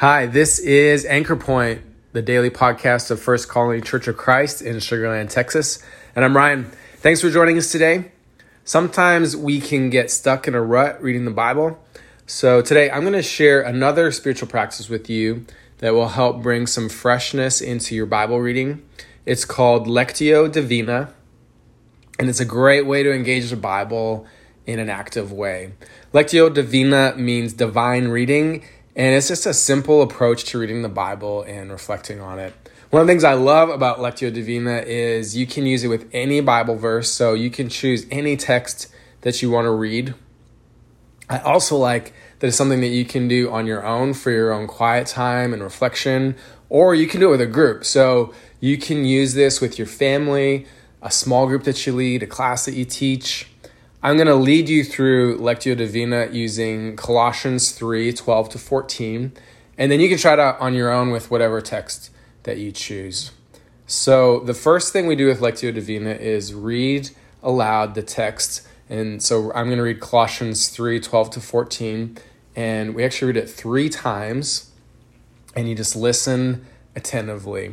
Hi, this is Anchor Point, the daily podcast of First Colony Church of Christ in Sugar Land, Texas. And I'm Ryan. Thanks for joining us today. Sometimes we can get stuck in a rut reading the Bible. So today I'm going to share another spiritual practice with you that will help bring some freshness into your Bible reading. It's called Lectio Divina, and it's a great way to engage the Bible in an active way. Lectio Divina means divine reading and it's just a simple approach to reading the Bible and reflecting on it. One of the things I love about Lectio Divina is you can use it with any Bible verse, so you can choose any text that you want to read. I also like that it's something that you can do on your own for your own quiet time and reflection, or you can do it with a group. So you can use this with your family, a small group that you lead, a class that you teach. I'm going to lead you through Lectio Divina using Colossians 3 12 to 14, and then you can try it out on your own with whatever text that you choose. So, the first thing we do with Lectio Divina is read aloud the text. And so, I'm going to read Colossians 3 12 to 14, and we actually read it three times, and you just listen attentively.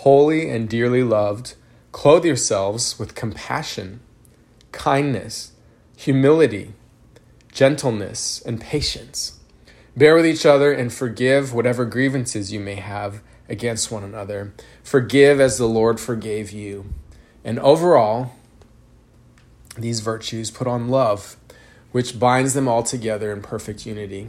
holy and dearly loved, clothe yourselves with compassion, kindness, humility, gentleness, and patience. Bear with each other and forgive whatever grievances you may have against one another. Forgive as the Lord forgave you. And overall, these virtues put on love, which binds them all together in perfect unity.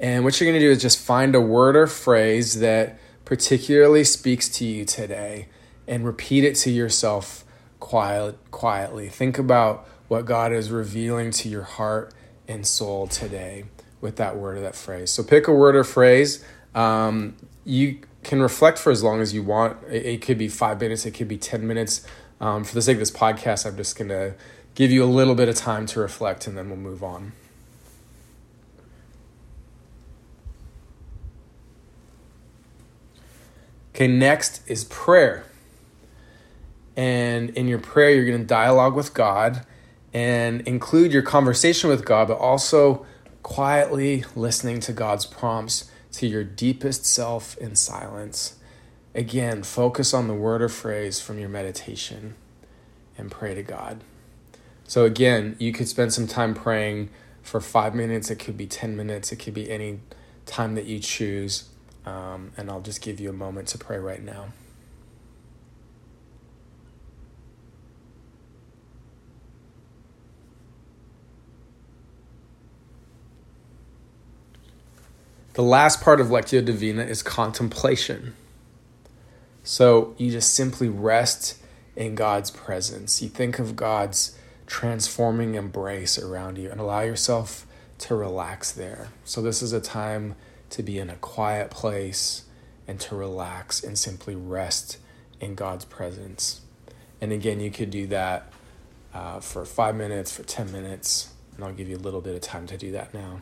And what you're going to do is just find a word or phrase that particularly speaks to you today and repeat it to yourself quiet, quietly. Think about what God is revealing to your heart and soul today with that word or that phrase. So pick a word or phrase. Um, you can reflect for as long as you want. It, it could be five minutes, it could be 10 minutes. Um, for the sake of this podcast, I'm just going to give you a little bit of time to reflect and then we'll move on. Okay, next is prayer. And in your prayer, you're going to dialogue with God and include your conversation with God, but also quietly listening to God's prompts to your deepest self in silence. Again, focus on the word or phrase from your meditation and pray to God. So, again, you could spend some time praying for five minutes, it could be 10 minutes, it could be any time that you choose. Um, and I'll just give you a moment to pray right now. The last part of Lectio Divina is contemplation. So you just simply rest in God's presence. You think of God's transforming embrace around you and allow yourself to relax there. So this is a time to be in a quiet place and to relax and simply rest in God's presence. And again, you could do that uh, for five minutes, for 10 minutes, and I'll give you a little bit of time to do that now.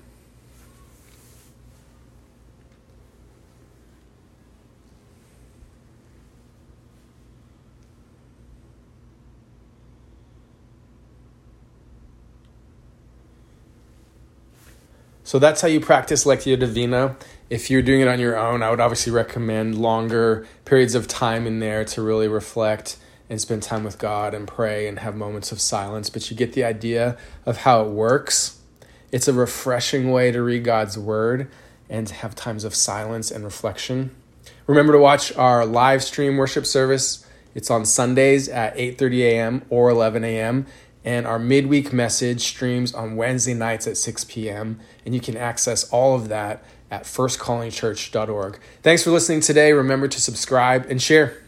So that's how you practice Lectio Divina. If you're doing it on your own, I would obviously recommend longer periods of time in there to really reflect and spend time with God and pray and have moments of silence. But you get the idea of how it works. It's a refreshing way to read God's word, and to have times of silence and reflection. Remember to watch our live stream worship service. It's on Sundays at 8:30 a.m. or 11 a.m. and our midweek message streams on Wednesday nights at 6 p.m. and you can access all of that at firstcolonychurch.org. Thanks for listening today. Remember to subscribe and share.